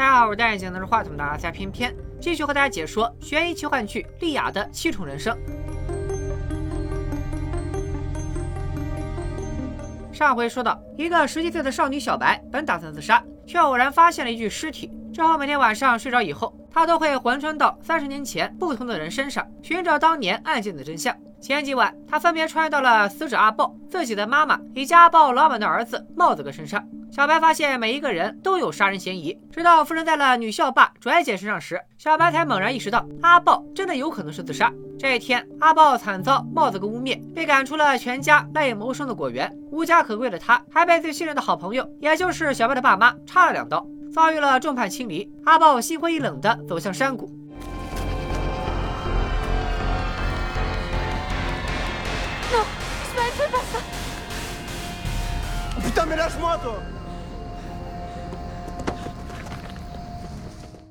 大家好，我是戴眼镜拿着话筒的阿夏偏偏，继续和大家解说悬疑奇幻剧《莉亚》的七重人生。上回说到，一个十七岁的少女小白本打算自杀，却偶然发现了一具尸体。之后每天晚上睡着以后，她都会魂穿到三十年前不同的人身上，寻找当年案件的真相。前几晚，她分别穿越到了死者阿豹、自己的妈妈以及阿豹老板的儿子帽子哥身上。小白发现每一个人都有杀人嫌疑，直到附身在了女校霸拽姐身上时，小白才猛然意识到阿豹真的有可能是自杀。这一天，阿豹惨遭帽子哥污蔑，被赶出了全家赖以谋生的果园。无家可归的他，还被最信任的好朋友，也就是小白的爸妈插了两刀，遭遇了众叛亲离。阿豹心灰意冷地走向山谷。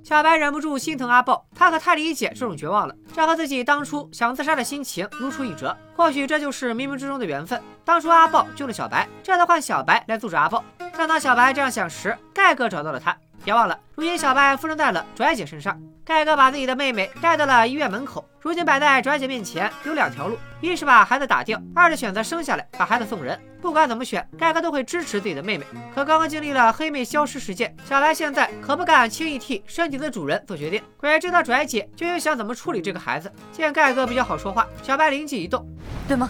小白忍不住心疼阿豹，他可太理解这种绝望了。这和自己当初想自杀的心情如出一辙。或许这就是冥冥之中的缘分。当初阿豹救了小白，这次换小白来阻止阿豹。正当小白这样想时，盖哥找到了他。别忘了，如今小白附身在了拽姐身上。盖哥把自己的妹妹带到了医院门口，如今摆在拽姐面前有两条路：一是把孩子打掉，二是选择生下来把孩子送人。不管怎么选，盖哥都会支持自己的妹妹。可刚刚经历了黑妹消失事件，小白现在可不敢轻易替身体的主人做决定。鬼知道拽姐究竟想怎么处理这个孩子。见盖哥比较好说话，小白灵机一动对吗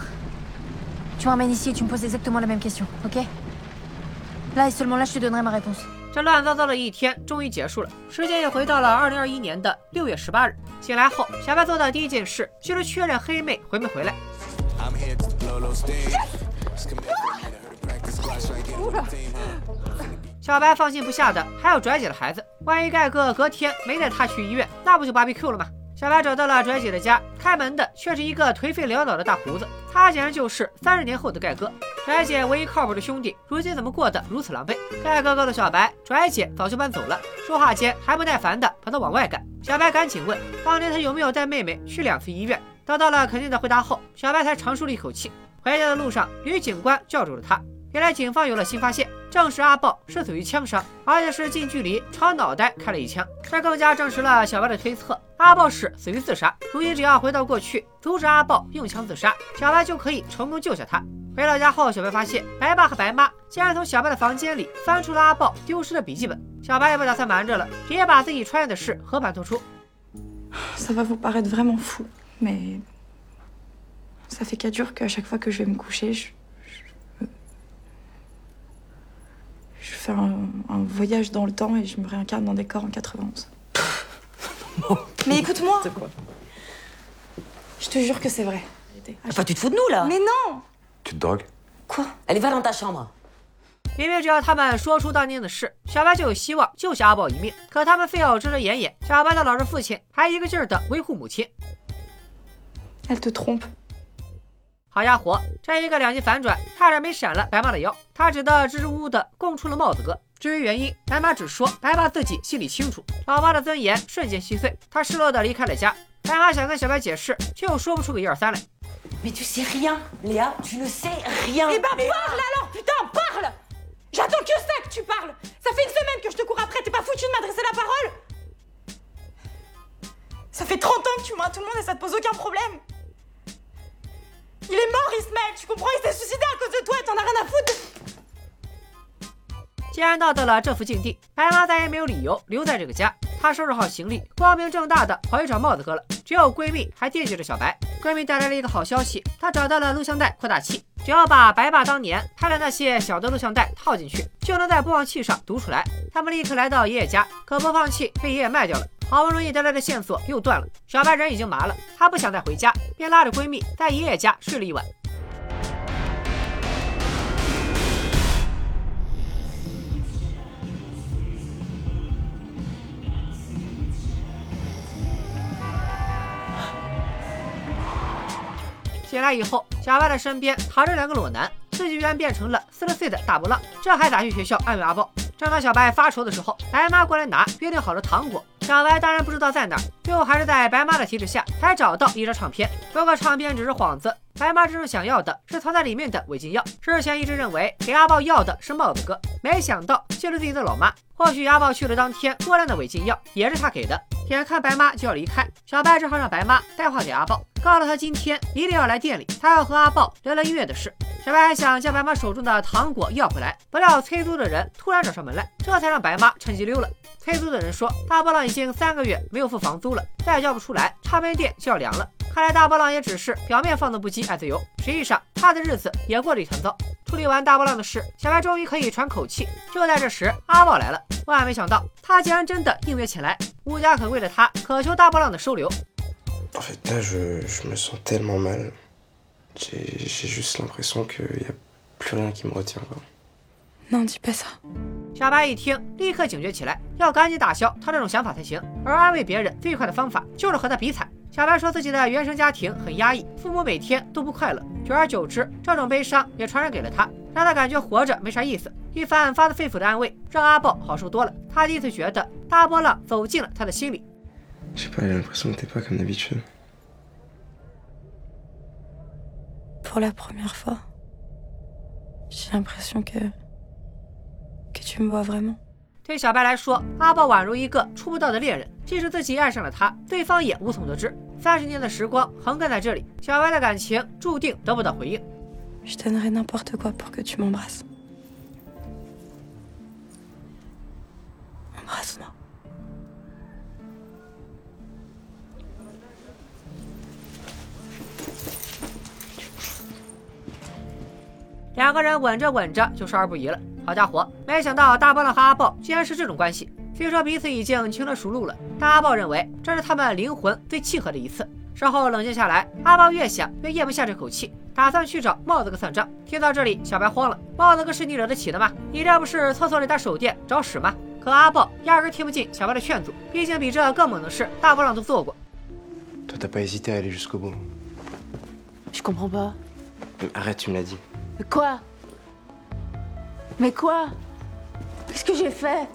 tu m'emmènes ici tu me poses exactement la même question, OK? Là et seulement là, je te donnerai ma réponse. 这乱糟糟的一天终于结束了，时间也回到了二零二一年的六月十八日。醒来后，小白做的第一件事就是确认黑妹回没回来。小白放心不下的还有拽姐的孩子，万一盖哥隔天没带他去医院，那不就芭比 Q 了吗？小白找到了拽姐的家，开门的却是一个颓废潦倒的大胡子，他简直就是三十年后的盖哥。拽姐唯一靠谱的兄弟，如今怎么过得如此狼狈？盖哥告诉小白，拽姐早就搬走了。说话间还不耐烦的把他往外赶。小白赶紧问，当年他有没有带妹妹去两次医院？得到了肯定的回答后，小白才长舒了一口气。回家的路上，女警官叫住了他。原来警方有了新发现，证实阿豹是死于枪伤，而且是近距离朝脑袋开了一枪。这更加证实了小白的推测，阿豹是死于自杀。如今只要回到过去，阻止阿豹用枪自杀，小白就可以成功救下他。回到家后，小白发现白爸和白妈竟然从小白的房间里翻出了阿豹丢失的笔记本。小白也不打算瞒着了，直接把自己穿越的事和盘托出。Ça va vous paraître vraiment fou, mais ça fait quatre jours qu'à chaque fois que je vais me coucher, je Je fais un, un, voyage dans le temps et je me réincarne dans des corps en 91. Mais écoute-moi Je te jure que c'est vrai. Enfin, tu te fous de nous là Mais non Tu te drogues Quoi Allez, va dans ta chambre. 明明只要他们说出当年的事，小白就有希望救下阿宝一命。可他们非要遮遮掩掩，小白的老实父亲还一个劲儿的维护母亲。Elle te trompe. 好家伙，这一个两极反转，差点没闪了白马的腰。他只得支支吾吾的供出了帽子哥。至于原因，白马只说白马自己心里清楚。老妈的尊严瞬间稀碎，他失落的离开了家。白马想跟小白解释，却又说不出个一二三来。Mais tu sais rien, Léa, tu ne sais rien. Eh ben parle alors, putain, parle. J'attends que ça que tu parles. Ça fait une semaine que je te cours après. T'es pas foutu de m'adresser la parole. Ça fait 30 ans que tu mens à tout le monde et ça te pose aucun problème. Il est mort, Ismaël, tu comprends Il s'est suicidé à cause de toi et t'en as rien à foutre 既然到了这副境地，白妈再也没有理由留在这个家。她收拾好行李，光明正大的跑去找帽子哥了。只有闺蜜还惦记着小白。闺蜜带来了一个好消息，她找到了录像带扩大器，只要把白爸当年拍的那些小的录像带套进去，就能在播放器上读出来。他们立刻来到爷爷家，可播放器被爷爷卖掉了。好不容易得来的线索又断了，小白人已经麻了，她不想再回家，便拉着闺蜜在爷爷家睡了一晚。醒来以后，小白的身边躺着两个裸男，自己居然变成了四十岁的大波浪，这还咋去学校安慰阿豹？正当小白发愁的时候，白妈过来拿约定好的糖果。小白当然不知道在哪儿，最后还是在白妈的提示下才找到一张唱片。不过唱片只是幌子，白妈真正想要的是藏在里面的违禁药。之前一直认为给阿豹要的是帽子哥，没想到就是自己的老妈。或许阿豹去了当天过量的违禁药也是他给的。眼看白妈就要离开，小白只好让白妈带话给阿豹，告诉他今天一定要来店里，他要和阿豹聊聊音乐的事。小白还想将白妈手中的糖果要回来，不料催租的人突然找上门来，这才让白妈趁机溜了。催租的人说，大波浪已经三个月没有付房租了，再叫不出来，唱片店就要凉了。看来大波浪也只是表面放纵不羁爱自由，实际上他的日子也过得一团糟。处理完大波浪的事，小白终于可以喘口气。就在这时，阿豹来了，万万没想到，他竟然真的应约前来，无家可归的他渴求大波浪的收留。J'ai juste l'impression qu'il n'y a plus rien qui me retient. Non, dis pas ça. 小白一听，立刻警觉起来，要赶紧打消他这种想法才行。而安慰别人最快的方法就是和他比惨。小白说自己的原生家庭很压抑，父母每天都不快乐，久而久之，这种悲伤也传染给了他，让他感觉活着没啥意思。一番发自肺腑的安慰，让阿豹好受多了。他第一次觉得大波浪走进了他的心里。对小白来说阿豹宛如一个触不到的恋人。即使自己爱上了他对方也无从得知。三十年的时光横亘在这里小白的感情注定得不到回应。两个人吻着吻着就少儿不宜了好家伙，没想到大波浪和阿豹竟然是这种关系。虽说彼此已经情车熟路了，但阿豹认为这是他们灵魂最契合的一次。稍后冷静下来，阿豹越想越咽不下这口气，打算去找帽子哥算账。听到这里，小白慌了：帽子哥是你惹得起的吗？你这不是厕所里打手电找屎吗？可阿豹压根听不进小白的劝阻，毕竟比这更猛的事，大波浪都做过。Quoi Mais quoi Qu'est-ce que j'ai fait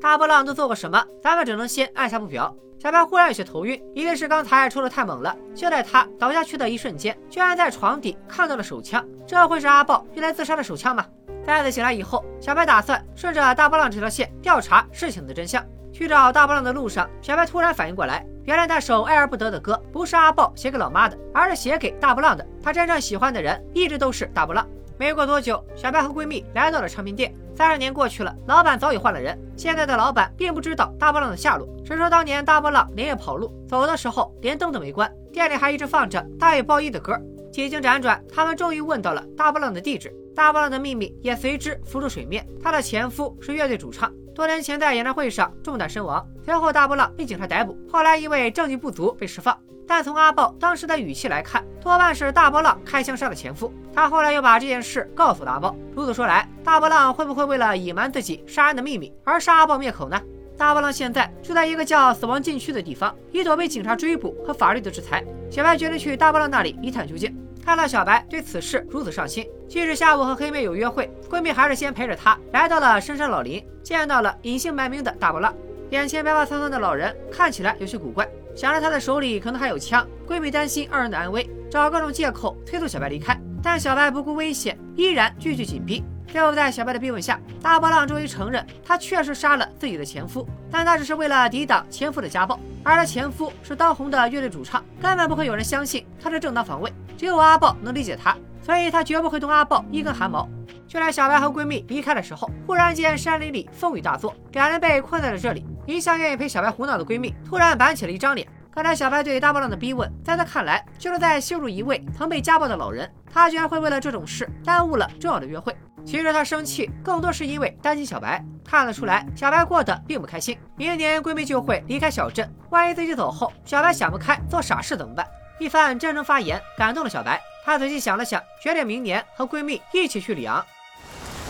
大波浪都做过什么？咱们只能先按下不表。小白忽然有些头晕，一定是刚才抽的太猛了。就在他倒下去的一瞬间，居然在床底看到了手枪。这会是阿豹用来自杀的手枪吗？再次醒来以后，小白打算顺着大波浪这条线调查事情的真相。去找大波浪的路上，小白突然反应过来。原来那首爱而不得的歌不是阿豹写给老妈的，而是写给大波浪的。他真正喜欢的人一直都是大波浪。没过多久，小白和闺蜜来到了唱片店。三十年过去了，老板早已换了人。现在的老板并不知道大波浪的下落，只说当年大波浪连夜跑路，走的时候连灯都没关，店里还一直放着大雨报一的歌。几经辗转，他们终于问到了大波浪的地址。大波浪的秘密也随之浮出水面。他的前夫是乐队主唱。多年前在演唱会上中弹身亡，随后大波浪被警察逮捕，后来因为证据不足被释放。但从阿豹当时的语气来看，多半是大波浪开枪杀了前夫。他后来又把这件事告诉了阿豹。如此说来，大波浪会不会为了隐瞒自己杀人的秘密而杀阿豹灭口呢？大波浪现在住在一个叫死亡禁区的地方，以躲避警察追捕和法律的制裁。小白决定去大波浪那里一探究竟。看到小白对此事如此上心，即使下午和黑妹有约会，闺蜜还是先陪着她来到了深山老林，见到了隐姓埋名的大波浪。眼前白发苍苍的老人看起来有些古怪，想着他的手里可能还有枪，闺蜜担心二人的安危，找各种借口催促小白离开。但小白不顾危险，依然句句紧逼。最后在小白的逼问下，大波浪终于承认他确实杀了自己的前夫，但他只是为了抵挡前夫的家暴，而他前夫是当红的乐队主唱，根本不会有人相信他是正当防卫。只有阿豹能理解他，所以他绝不会动阿豹一根汗毛。就在小白和闺蜜离开的时候，忽然间山林里风雨大作，两人被困在了这里。一向愿意陪小白胡闹的闺蜜突然板起了一张脸。刚才小白对大波浪的逼问，在她看来就是在羞辱一位曾被家暴的老人。她居然会为了这种事耽误了重要的约会。其实她生气更多是因为担心小白，看得出来小白过得并不开心。明年闺蜜就会离开小镇，万一自己走后，小白想不开做傻事怎么办？一番真诚发言感动了小白，她仔细想了想，决定明年和闺蜜一起去里昂。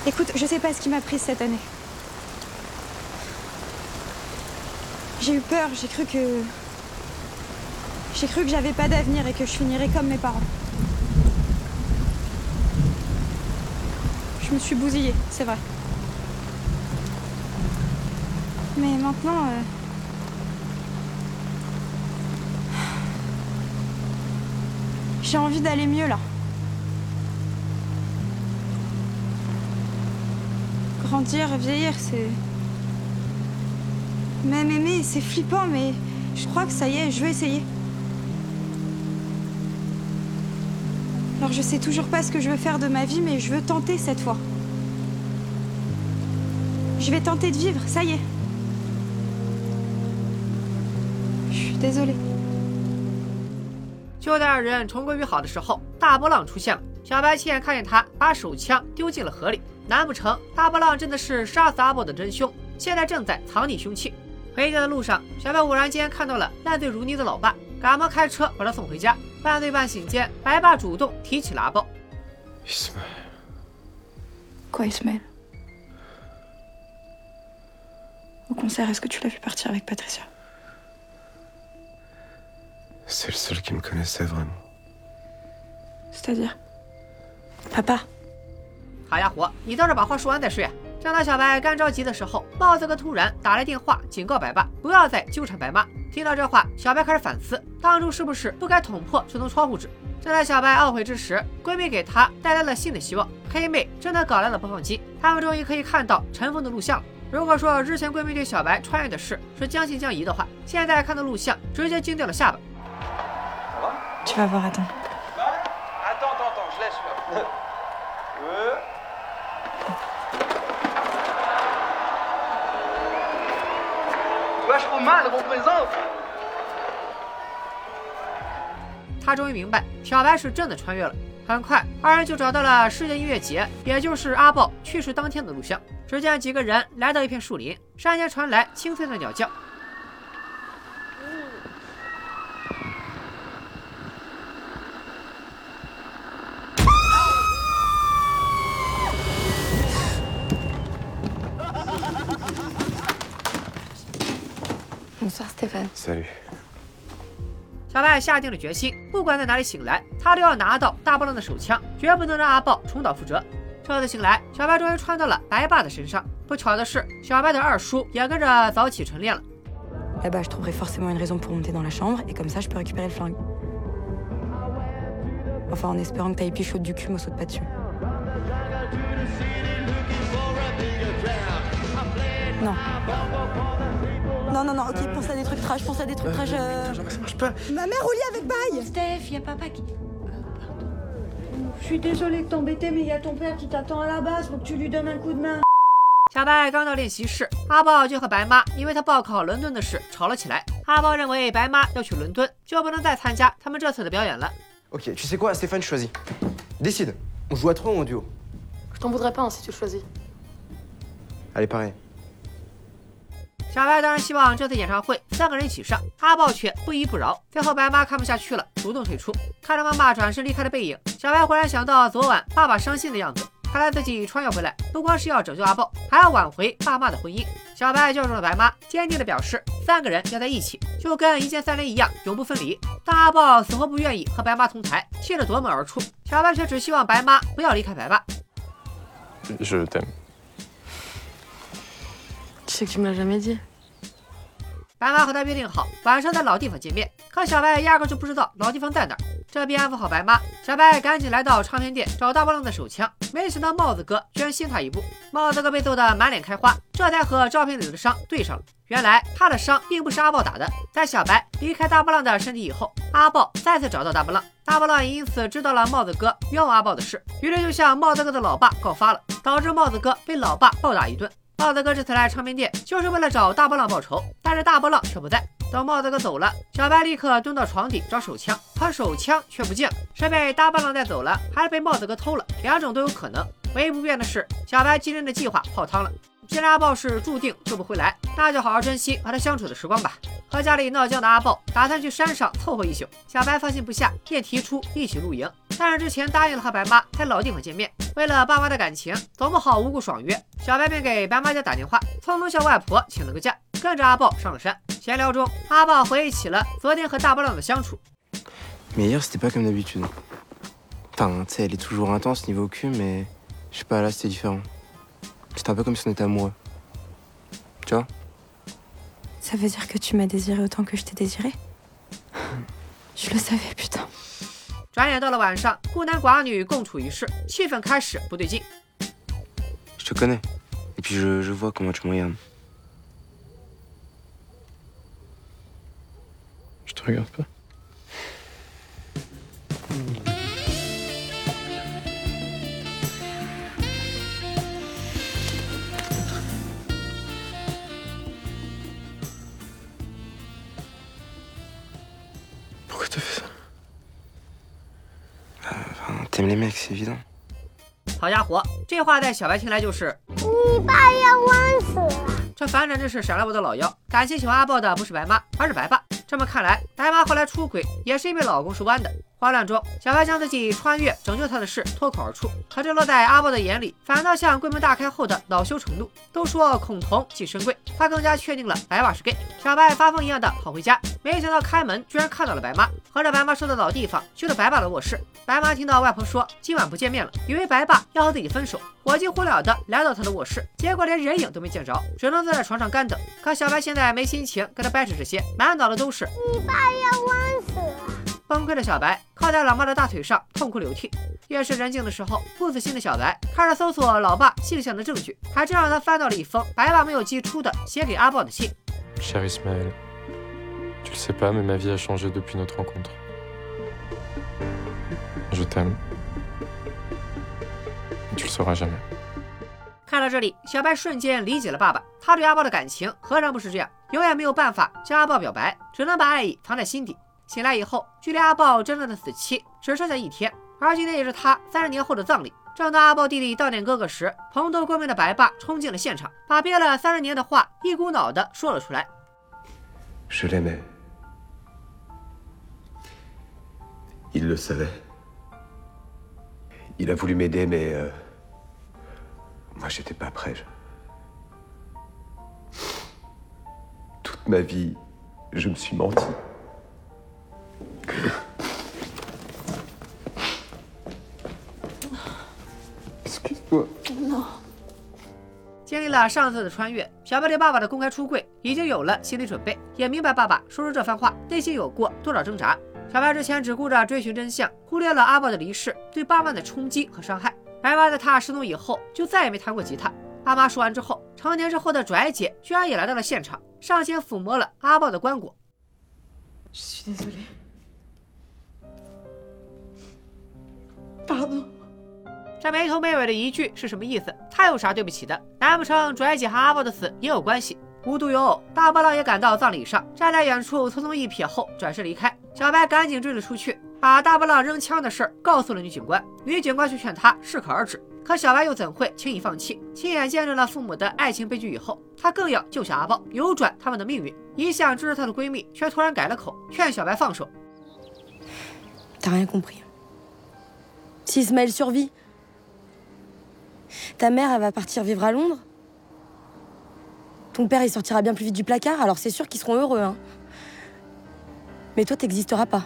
Écoute, je sais pas ce qui m'a pris cette année. J'ai eu peur, j'ai cru que j'ai cru que j'avais pas d'avenir et que je finirais comme mes parents. Je me suis bousillée, c'est vrai. Mais maintenant, J'ai envie d'aller mieux là. Grandir, vieillir, c'est. Même aimer, c'est flippant, mais je crois que ça y est, je veux essayer. Alors je sais toujours pas ce que je veux faire de ma vie, mais je veux tenter cette fois. Je vais tenter de vivre, ça y est. Je suis désolée. 就在二人重归于好的时候，大波浪出现了。小白亲眼看见他把手枪丢进了河里，难不成大波浪真的是杀死阿宝的真凶？现在正在藏匿凶器。回家的路上，小白偶然间看到了烂醉如泥的老爸，赶忙开车把他送回家。半醉半醒间，白爸主动提起了阿豹。Ismaël. Quoi, Ismaël Au concert, est-ce que tu l'as vu partir avec Patricia C'est le seul qui me connaissait vraiment. C'est-à-dire Papa 好家伙，你倒是把话说完再睡啊！正当小白干着急的时候，帽子哥突然打来电话，警告白爸不要再纠缠白妈。听到这话，小白开始反思，当初是不是不该捅破这层窗户纸？正在小白懊悔之时，闺蜜给她带来了新的希望。黑妹真的搞来了播放机，他们终于可以看到尘封的录像了。如果说之前闺蜜对小白穿越的事是将信将疑的话，现在看到录像，直接惊掉了下巴。Tu vas voir, attends. Attends, attends, attends, je laisse là. Euh. Vachement mal représente 他终于明白，小白是真的穿越了。很快，二人就找到了世界音乐节，也就是阿豹去世当天的录像。只见几个人来到一片树林，山间传来清脆的鸟叫。Bonsoir Stéphane. Salut. 小白下定了决心，不管在哪里醒来，他都要拿到大波浪的手枪，绝不能让阿豹重蹈覆辙。这次醒来，小白终于穿到了白爸的身上。不巧的是，小白的二叔也跟着早起晨练了。Là-bas, je trouverai forcément une raison pour monter dans la chambre, et comme ça, je peux récupérer le flingue. Enfin, en espérant que t'ailles pichot du cul, me saute pas dessus. Non. Non, non, non, ok, pense à des trucs trash, pense à des trucs trash. euh, Ça marche pas. Ma mère au lit avec bail Steph, y a papa qui. Je suis désolée de t'embêter, mais il y a ton père qui t'attend à la base, faut que tu lui donnes un coup de main. 小白刚到练习室，阿豹就和白妈因为他报考伦敦的事吵了起来。阿豹认为白妈要去伦敦，就不能再参加他们这次的表演了。 Ok, tu sais quoi, Stéphane, choisis. Décide. On joue à trois ou en duo Je t'en voudrais pas hein, si tu le choisis. Allez, pareil. 小白当然希望这次演唱会三个人一起上，阿豹却不依不饶。最后白妈看不下去了，主动退出。看着妈妈转身离开的背影，小白忽然想到昨晚爸爸伤心的样子。看来自己穿越回来，不光是要拯救阿豹，还要挽回爸妈的婚姻。小白叫住了白妈，坚定的表示三个人要在一起，就跟一键三连一样，永不分离。但阿豹死活不愿意和白妈同台，气得夺门而出。小白却只希望白妈不要离开白爸。Je t'aime. Tu sais que tu me l'as jamais dit. 白妈和他约定好晚上在老地方见面，可小白压根就不知道老地方在哪儿。这边安抚好白妈，小白赶紧来到唱片店找大波浪的手枪，没想到帽子哥居然先他一步。帽子哥被揍得满脸开花，这才和照片里的伤对上了。原来他的伤并不是阿豹打的。在小白离开大波浪的身体以后，阿豹再次找到大波浪，大波浪也因此知道了帽子哥冤枉阿豹的事，于是就向帽子哥的老爸告发了，导致帽子哥被老爸暴打一顿。帽子哥这次来唱片店就是为了找大波浪报仇，但是大波浪却不在。等帽子哥走了，小白立刻蹲到床底找手枪，可手枪却不见了，是被大波浪带走了，还是被帽子哥偷了？两种都有可能。唯一不变的是，小白今天的计划泡汤了。既然阿豹是注定救不回来，那就好好珍惜和他相处的时光吧。和家里闹僵的阿豹打算去山上凑合一宿，小白放心不下，便提出一起露营。但是之前答应了和白妈在老地方见面，为了爸妈的感情，总不好无故爽约。小白便给白妈家打电话，匆匆向外婆请了个假，跟着阿豹上了山。闲聊中，阿豹回忆起了昨天和大波浪的相处。Mais hier, c'était pas comme d'habitude. Enfin, tu sais, elle est toujours intense niveau cul, mais je sais pas, là, c'était différent. C'était un peu comme si on était amoureux. Tu vois Ça veut dire que tu m'as désiré autant que je t'ai désiré Je le savais, putain. 转眼到了晚上，孤男寡女共处一室，气氛开始不对劲。Je te t'aimes les mecs, c'est évident. 好家伙，这话在小白听来就是你爸要弯死了。这反转真是闪了我的老腰。感谢喜欢阿豹的不是白妈，而是白爸。这么看来，白妈后来出轨也是因为老公是弯的。慌乱中，小白将自己穿越拯救他的事脱口而出，可这落在阿豹的眼里，反倒像柜门大开后的恼羞成怒。都说恐同即深贵，他更加确定了白爸是 gay。小白发疯一样的跑回家，没想到开门居然看到了白妈，合着白妈说的老地方就是白爸的卧室。白妈听到外婆说今晚不见面了，以为白爸要和自己分手，火急火燎的来到他的卧室，结果连人影都没见着，只能坐在床上干等。可小白现在没心情跟他掰扯这些，满脑子都是你爸要弯死了。崩溃的小白靠在老妈的大腿上痛哭流涕。夜深人静的时候，不死心的小白开始搜索老爸性向的证据，还真让他翻到了一封白爸没有寄出的写给阿豹的信。Cher Ismaël, tu le sais pas, mais ma vie a changé depuis notre rencontre. Je t'aime. Et tu le sauras jamais. 看到这里，小白瞬间理解了爸爸，他对阿豹的感情何尝不是这样？永远没有办法向阿豹表白，只能把爱意藏在心底。醒来以后距离阿豹真正的死期只剩下一天而今天也是他三十年后的葬礼。正当阿豹弟弟悼念哥哥时蓬头垢面的白爸冲进了现场把憋了三十年的话一股脑的说了出来。十天内一路死了一辆福利没带我是得拜拜了 maybe 人去毛经历了上次的穿越，小白对爸爸的公开出柜已经有了心理准备，也明白爸爸说出这番话内心有过多少挣扎。小白之前只顾着追寻真相，忽略了阿豹的离世对爸妈的冲击和伤害。白妈在他失踪以后就再也没弹过吉他。阿妈说完之后，成年之后的拽姐居然也来到了现场，上前抚摸了阿豹的棺椁。Désolée. Pardon. 这没头没尾的一句是什么意思？他有啥对不起的？难不成拽姐和阿豹的死也有关系？无独有偶，大波浪也赶到葬礼上，站在远处匆匆一瞥后转身离开。小白赶紧追了出去，把大波浪扔枪的事儿告诉了女警官。女警官却劝他适可而止，可小白又怎会轻易放弃？亲眼见证了父母的爱情悲剧以后，他更要救下阿豹，扭转他们的命运。一向支持她的闺蜜却突然改了口，劝小白放手。Rien compris. Si Ismaël survit, ta mère, elle va partir vivre à Londres. Ton père, il sortira bien plus vite du placard, alors c'est sûr qu'ils seront heureux, hein. Mais toi, t'existeras pas.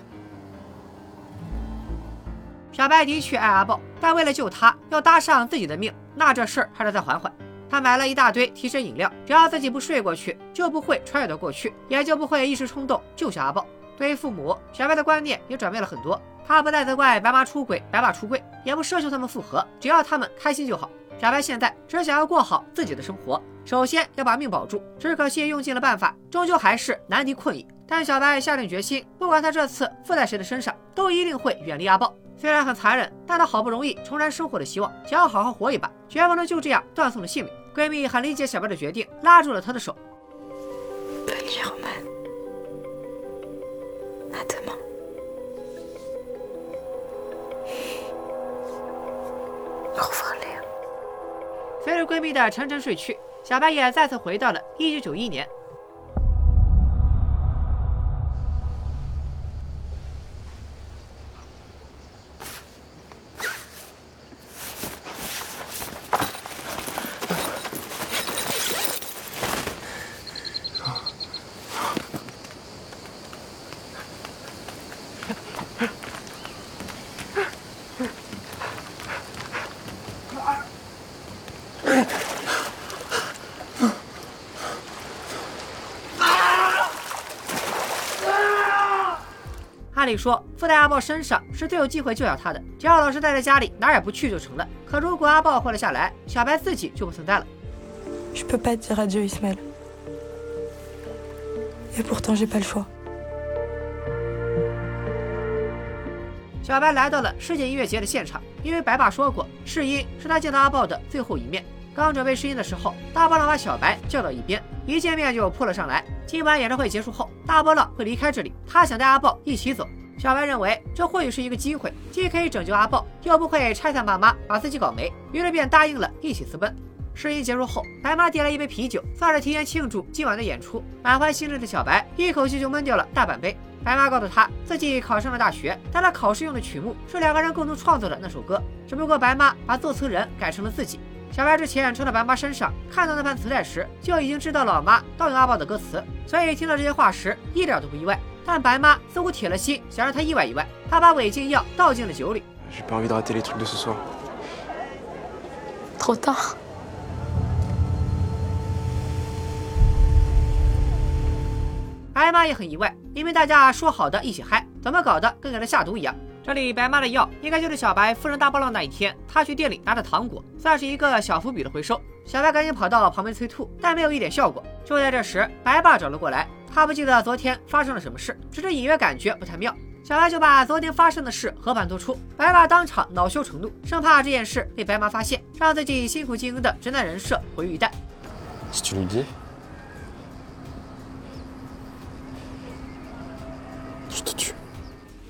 小白的确爱阿豹，但为了救他，要搭上自己的命，那这事儿还得再缓缓。他买了一大堆提神饮料，只要自己不睡过去，就不会穿越到过去，也就不会一时冲动救下阿豹。对于父母，小白的观念也转变了很多。他不再责怪白妈出轨、白爸出柜，也不奢求他们复合，只要他们开心就好。小白现在只想要过好自己的生活，首先要把命保住。只可惜用尽了办法，终究还是难敌困意。但小白下定决心，不管他这次附在谁的身上，都一定会远离阿豹。虽然很残忍，但他好不容易重燃生活的希望，想要好好活一把，绝不能就这样断送了性命。闺蜜很理解小白的决定，拉住了他的手。好烦人！随着闺蜜的沉沉睡去，小白也再次回到了一九九一年。按理说，附在阿豹身上是最有机会救下他的，只要老师待在家里，哪儿也不去就成了。可如果阿豹活了下来，小白自己就不存在了。小白来到了世界音乐节的现场，因为白爸说过，试音是他见到阿豹的最后一面。刚准备试音的时候，大波浪把小白叫到一边，一见面就扑了上来。今晚演唱会结束后，大波浪会离开这里，他想带阿豹一起走。小白认为这或许是一个机会，既可以拯救阿豹，又不会拆散爸妈，把自己搞没，于是便答应了一起私奔。试音结束后，白妈递来一杯啤酒，算是提前庆祝今晚的演出。满怀兴致的小白一口气就闷掉了大半杯。白妈告诉他自己考上了大学，但他考试用的曲目是两个人共同创作的那首歌，只不过白妈把作词人改成了自己。小白之前冲到白妈身上看到那盘磁带时，就已经知道老妈盗用阿豹的歌词，所以听到这些话时一点都不意外。但白妈似乎铁了心想让他意外意外，他把违禁药倒进了酒里。白妈也很意外，明明大家说好的一起嗨，怎么搞的跟给了下毒一样？这里白妈的药应该就是小白附身大波浪那一天，他去店里拿的糖果，算是一个小伏笔的回收。小白赶紧跑到旁边催吐，但没有一点效果。就在这时，白爸找了过来，他不记得昨天发生了什么事，只是隐约感觉不太妙。小白就把昨天发生的事和盘托出，白爸当场恼羞成怒，生怕这件事被白妈发现，让自己辛苦经营的直男人设毁于一旦。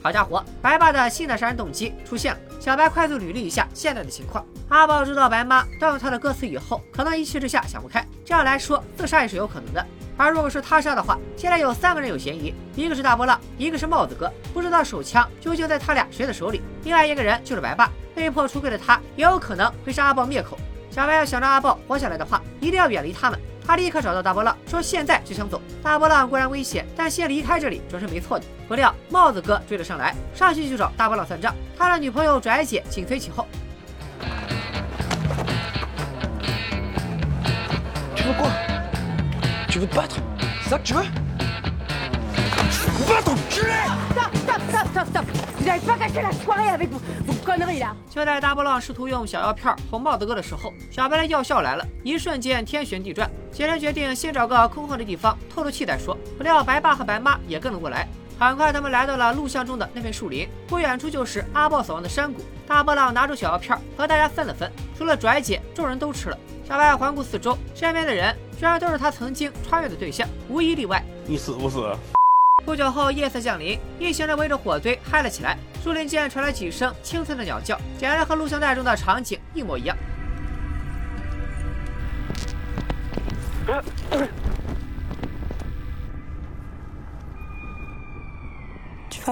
好家伙，白爸的新的杀人动机出现了。小白快速捋了一下现在的情况。阿宝知道白妈盗用他的歌词以后，可能一气之下想不开，这样来说自杀也是有可能的。而如果是他杀的话，现在有三个人有嫌疑，一个是大波浪，一个是帽子哥，不知道手枪究竟在他俩谁的手里，另外一个人就是白爸。被迫出柜的他，也有可能会杀阿豹灭口。小白要想让阿豹活下来的话，一定要远离他们。他立刻找到大波浪，说现在就想走。大波浪固然危险，但先离开这里准是没错的。不料帽子哥追了上来，上去就找大波浪算账。他的女朋友拽姐紧随其后。Tu veux quoi Tu veux te battre C'est ça que tu veux Va t'enculer Stop, stop, stop, stop, stop Vous n'avez pas gâché la soirée avec vos, vos conneries là 就在大波浪试图用小药片哄帽子哥的时候，小白的药效来了，一瞬间天旋地转。几人决定先找个空旷的地方透透气再说。不料白爸和白妈也跟了过来。很快，他们来到了录像中的那片树林，不远处就是阿豹死亡的山谷。大波浪拿出小药片和大家分了分，除了拽姐，众人都吃了。小白环顾四周，身边的人居然都是他曾经穿越的对象，无一例外。你死不死？不久后，夜色降临，一行人围着火堆嗨了起来。树林间传来几声清脆的鸟叫，简直和录像带中的场景一模一样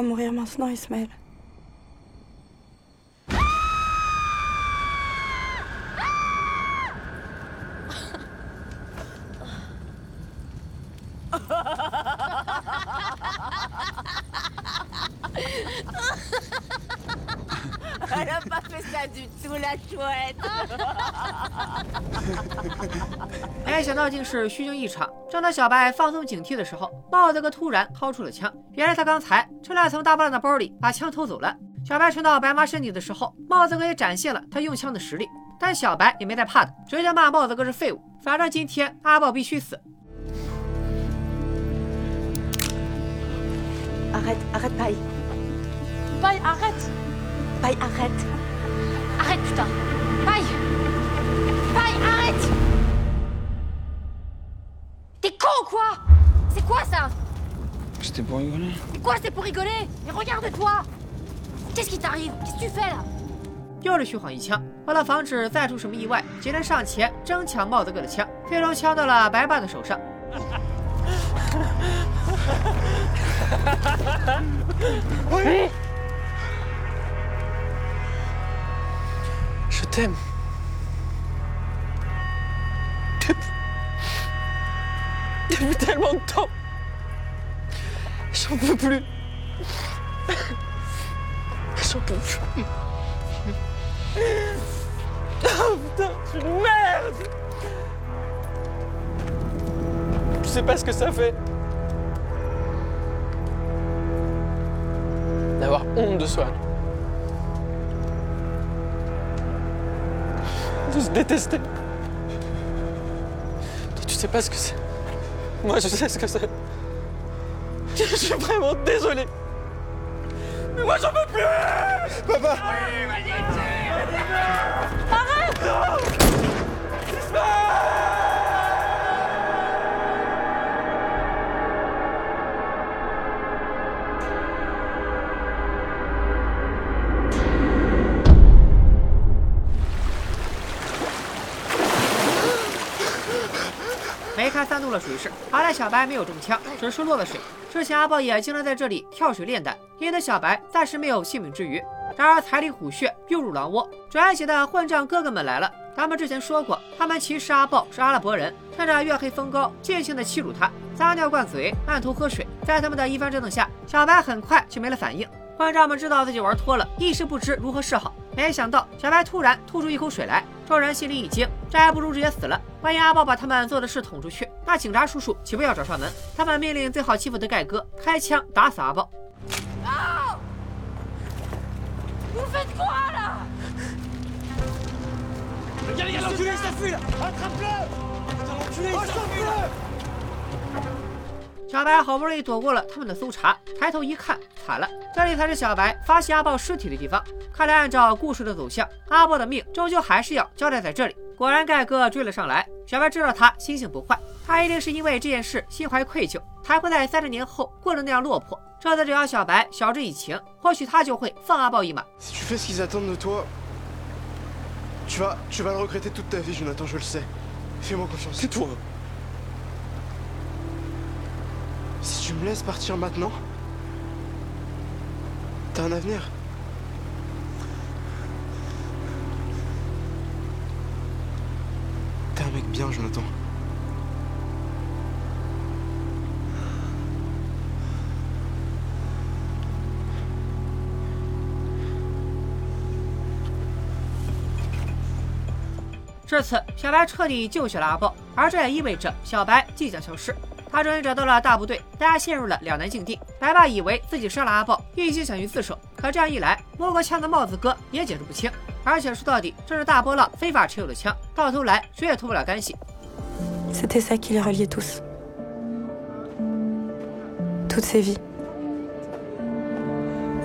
mourir maintenant, Ismaël. Elle a pas fait ça du tout, la chouette 竟是虚惊一场。正当小白放松警惕的时候，帽子哥突然掏出了枪。原来他刚才趁乱从大波浪的包里把枪偷走了。小白冲到白妈身体的时候，帽子哥也展现了他用枪的实力。但小白也没带怕的，直接骂帽子哥是废物。反正今天阿豹必须死。Arrête, arrête, Paille. Paille, arrête Paille, arrête. Arrête, putain Paille, quoi ça C'était pour rigoler. Mais quoi, c'est pour rigoler Mais regarde-toi Qu'est-ce qui t'arrive Qu'est-ce que tu fais là 又是虚晃一枪。为了防止再出什么意外，几人上前争抢帽子哥的枪，最终枪到了白爸的手上。 Je t'aime. Depuis tellement de temps. J'en peux plus. J'en peux plus. Oh putain, je suis une merde Tu sais pas ce que ça fait d'avoir honte de soi. De se détester. Tu sais pas ce que c'est. Moi, je sais ce que c'est. Je suis vraiment désolé. Mais moi, j'en peux plus Papa 没看三度了水势，好在小白没有中枪，只是落了水。之前阿豹也经常在这里跳水炼胆，因此小白暂时没有性命之虞。然而财里虎穴，又入狼窝，转血的混账哥哥们来了。咱们之前说过，他们其实阿豹是阿拉伯人，趁着月黑风高，尽情的欺辱他，撒尿灌嘴，按头喝水。在他们的一番折腾下，小白很快就没了反应。混账们知道自己玩脱了，一时不知如何是好。没想到小白突然吐出一口水来，众人心里一惊，这还不如直接死了。万一阿豹把他们做的事捅出去，那警察叔叔岂不要找上门？他们命令最好欺负的盖哥开枪打死阿豹。Vous faites quoi là Regarde, 小白好不容易躲过了他们的搜查，抬头一看，惨了，这里才是小白发现阿豹尸体的地方。看来按照故事的走向，阿豹的命终究还是要交代在这里。果然，盖哥追了上来。小白知道他心性不坏，他一定是因为这件事心怀愧疚，才会在三十年后过得那样落魄。这次只要小白晓之以情，或许他就会放阿豹一马。Si tu fais ce qu'ils attendent de toi, tu vas, tu vas le regretter toute ta vie, Jonathan, je le sais. Fais-moi confiance. C'est toi Si tu me laisses partir maintenant, t'as un avenir. T'es un mec bien, Jonathan. “这次小白彻底救下了阿豹，而这也意味着小白即将消失。他终于找到了大部队，大家陷入了两难境地。白爸以为自己杀了阿豹，一心想去自首，可这样一来，摸过枪的帽子哥也解释不清。而且说到底，这是大波浪非法持有的枪，到头来谁也脱不了干系。C'était ça qui les reliait tous. Toutes ces vies.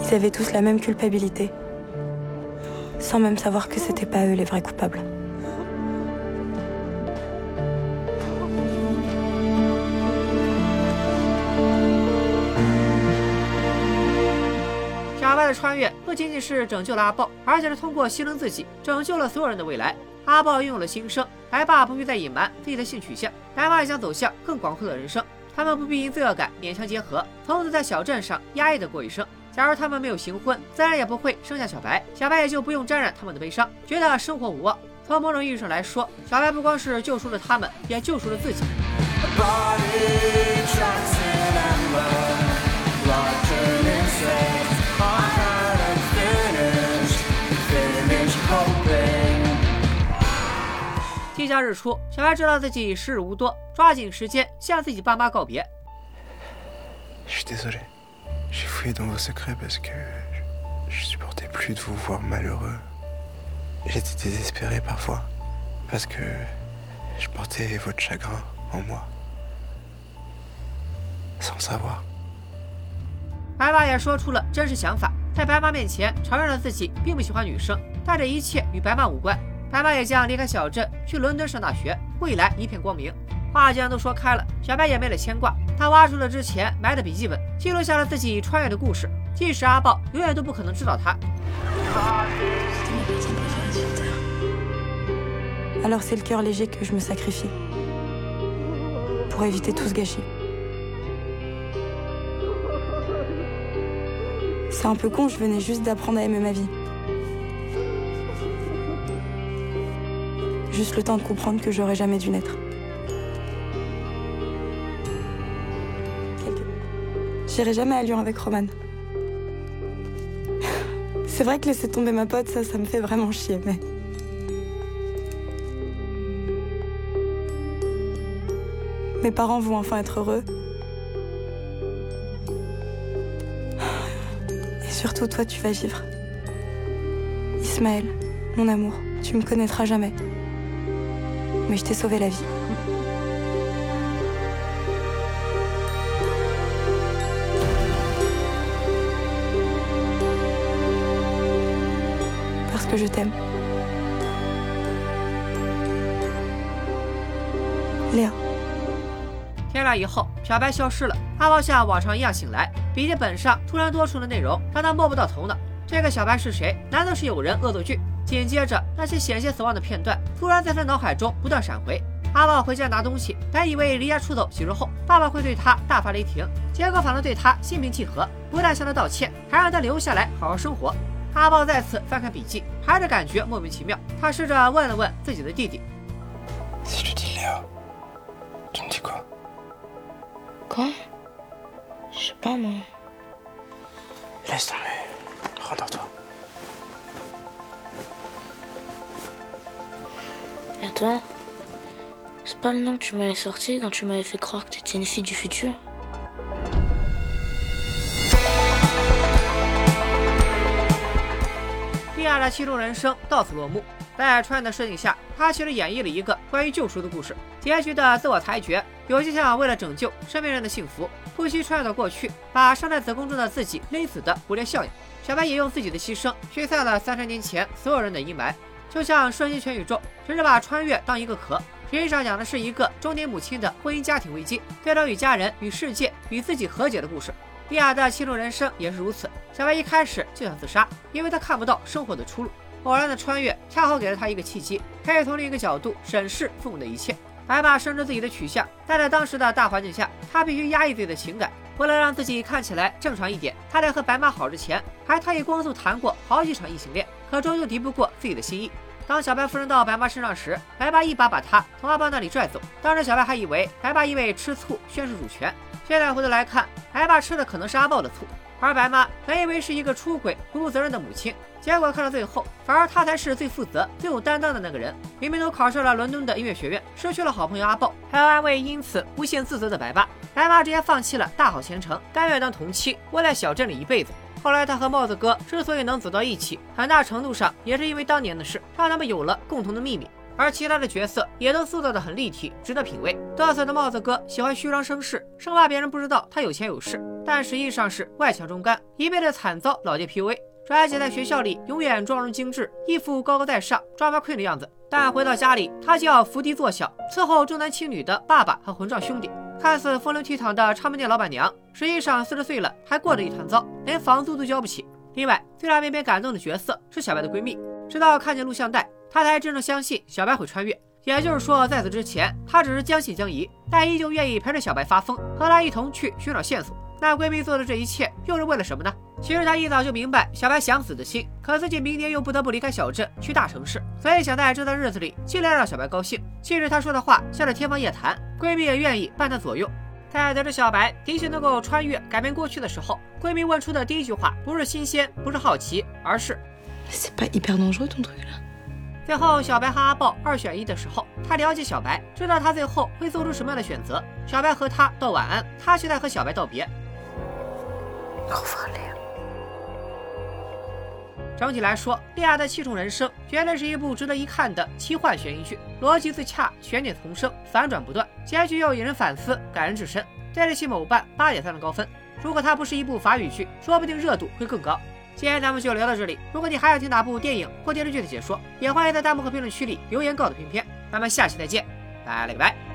Ils avaient tous la même culpabilité. Sans même savoir que c'était pas eux les vrais coupables. 的穿越不仅仅是拯救了阿豹，而且是通过牺牲自己，拯救了所有人的未来。阿豹拥有了新生，白爸不必再隐瞒自己的性取向，白妈也将走向更广阔的人生。他们不必因罪恶感勉强结合，从此在小镇上压抑的过一生。假如他们没有行婚，自然也不会生下小白，小白也就不用沾染他们的悲伤，觉得生活无望。从某种意义上来说，小白不光是救赎了他们，也救赎了自己。即将日出，小白知道自己时日无多，抓紧时间向自己爸妈告别。Je supportais plus de vous voir malheureux. J'étais désespéré parfois parce que je portais votre chagrin en moi. Sans savoir. 白爸也说出了真实想法，在白妈面前承认了自己并不喜欢女生，但这一切与白妈无关。白妈也将离开小镇，去伦敦上大学，未来一片光明。话既然都说开了，小白也没了牵挂。他挖出了之前埋的笔记本，记录下了自己穿越的故事。即使阿豹永远都不可能知道他。Alors c'est le cœur léger que je me sacrifie. Pour éviter tout ce gâchis. C'est un peu con, je venais juste d'apprendre à aimer ma vie. Juste le temps de comprendre que j'aurais jamais dû naître. J'irai jamais à Lyon avec Roman. C'est vrai que laisser tomber ma pote, ça, ça me fait vraiment chier, mais. Mes parents vont enfin être heureux. Et surtout toi, tu vas vivre. Ismaël, mon amour, tu me connaîtras jamais. Mais je t'ai sauvé la vie. Parce que je t'aime. Léa. 天亮以后，小白消失了。阿豹像往常一样醒来，笔记本上突然多出的内容让他摸不到头脑。这个小白是谁？难道是有人恶作剧？紧接着，那些险些死亡的片段突然在他脑海中不断闪回。阿豹回家拿东西，本以为离家出走几日后，爸爸会对他大发雷霆，结果反倒对他心平气和，不但向他道歉，还让他留下来好好生活。阿豹再次翻看笔记，还是感觉莫名其妙。他试着问了问自己的弟弟。Dis Léa, tu me dis quoi Quoi Je sais pas, moi. Laisse tomber. Toi C'est pas le nom que tu m'avais sorti quand tu m'avais fait croire que t'étais une fille du futur 莉亚的七种人生到此落幕。在川的设定下，他其实演绎了一个关于救赎的故事。结局的自我裁决，有些像为了拯救身边人的幸福，不惜穿越到过去，把生在子宫中的自己勒死的蝴蝶效应。小白也用自己的牺牲驱散了三十年前所有人的阴霾，就像瞬息全宇宙，只是把穿越当一个壳，实际上讲的是一个中年母亲的婚姻家庭危机，对照与家人、与世界、与自己和解的故事。莉亚的七种人生也是如此。小白一开始就想自杀，因为他看不到生活的出路。偶然的穿越恰好给了他一个契机，可以从另一个角度审视父母的一切。白马深知自己的取向，但在当时的大环境下，他必须压抑自己的情感。为了让自己看起来正常一点，他在和白马好之前，还特意光速谈过好几场异性恋，可终究敌不过自己的心意。当小白附身到白爸身上时，白爸一把把他从阿豹那里拽走。当时小白还以为白爸因为吃醋宣示主权，现在回头来看，白爸吃的可能是阿豹的醋。而白妈本以为是一个出轨、不负责任的母亲，结果看到最后，反而她才是最负责、最有担当的那个人。明明都考上了伦敦的音乐学院，失去了好朋友阿豹，还要安慰因此无限自责的白妈。白妈直接放弃了大好前程，甘愿当童妻，窝在小镇里一辈子。后来，他和帽子哥之所以能走到一起，很大程度上也是因为当年的事，让他们有了共同的秘密。而其他的角色也都塑造得很立体，值得品味。嘚瑟的帽子哥喜欢虚张声势，生怕别人不知道他有钱有势，但实际上是外强中干，一辈子惨遭老爹 PUA。拽姐在学校里永远妆容精致，一副高高在上、抓马困的样子，但回到家里，她就要伏低做小，伺候重男轻女的爸爸和混账兄弟。看似风流倜傥的唱片店老板娘，实际上四十岁了还过得一团糟，连房租都交不起。另外，最让妹妹感动的角色是小白的闺蜜，直到看见录像带。他才真正相信小白会穿越，也就是说，在此之前，他只是将信将疑，但依旧愿意陪着小白发疯，和他一同去寻找线索。那闺蜜做的这一切又是为了什么呢？其实她一早就明白小白想死的心，可自己明年又不得不离开小镇去大城市，所以想在这段日子里尽量让小白高兴。即使她说的话像是天方夜谭，闺蜜也愿意伴她左右。在得知小白的确能够穿越改变过去的时候，闺蜜问出的第一句话不是新鲜，不是好奇，而是。最后，小白和阿豹二选一的时候，他了解小白，知道他最后会做出什么样的选择。小白和他道晚安，他却在和小白道别。整体来说，《莉亚的七重人生》绝对是一部值得一看的奇幻悬疑剧，逻辑自洽，悬念丛生，反转不断，结局又引人反思，感人至深。对得起某瓣八点三的高分。如果它不是一部法语剧，说不定热度会更高。今天咱们就聊到这里。如果你还想听哪部电影或电视剧的解说，也欢迎在弹幕和评论区里留言告诉片片。咱们下期再见，拜了个拜。